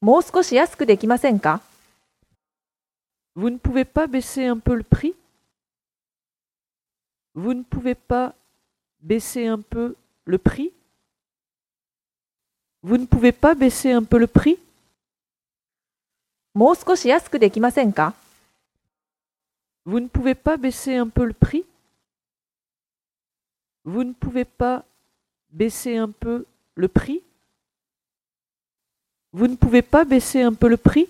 もう少し安くできませんか Vous ne pouvez pas baisser un peu le prix Vous ne pouvez pas baisser un peu le prix Vous ne pouvez pas baisser un peu le prix もう少し安くできませんか Vous ne pouvez pas baisser un peu le prix Vous ne pouvez pas baisser un peu le prix Vous ne pouvez pas baisser un peu le prix?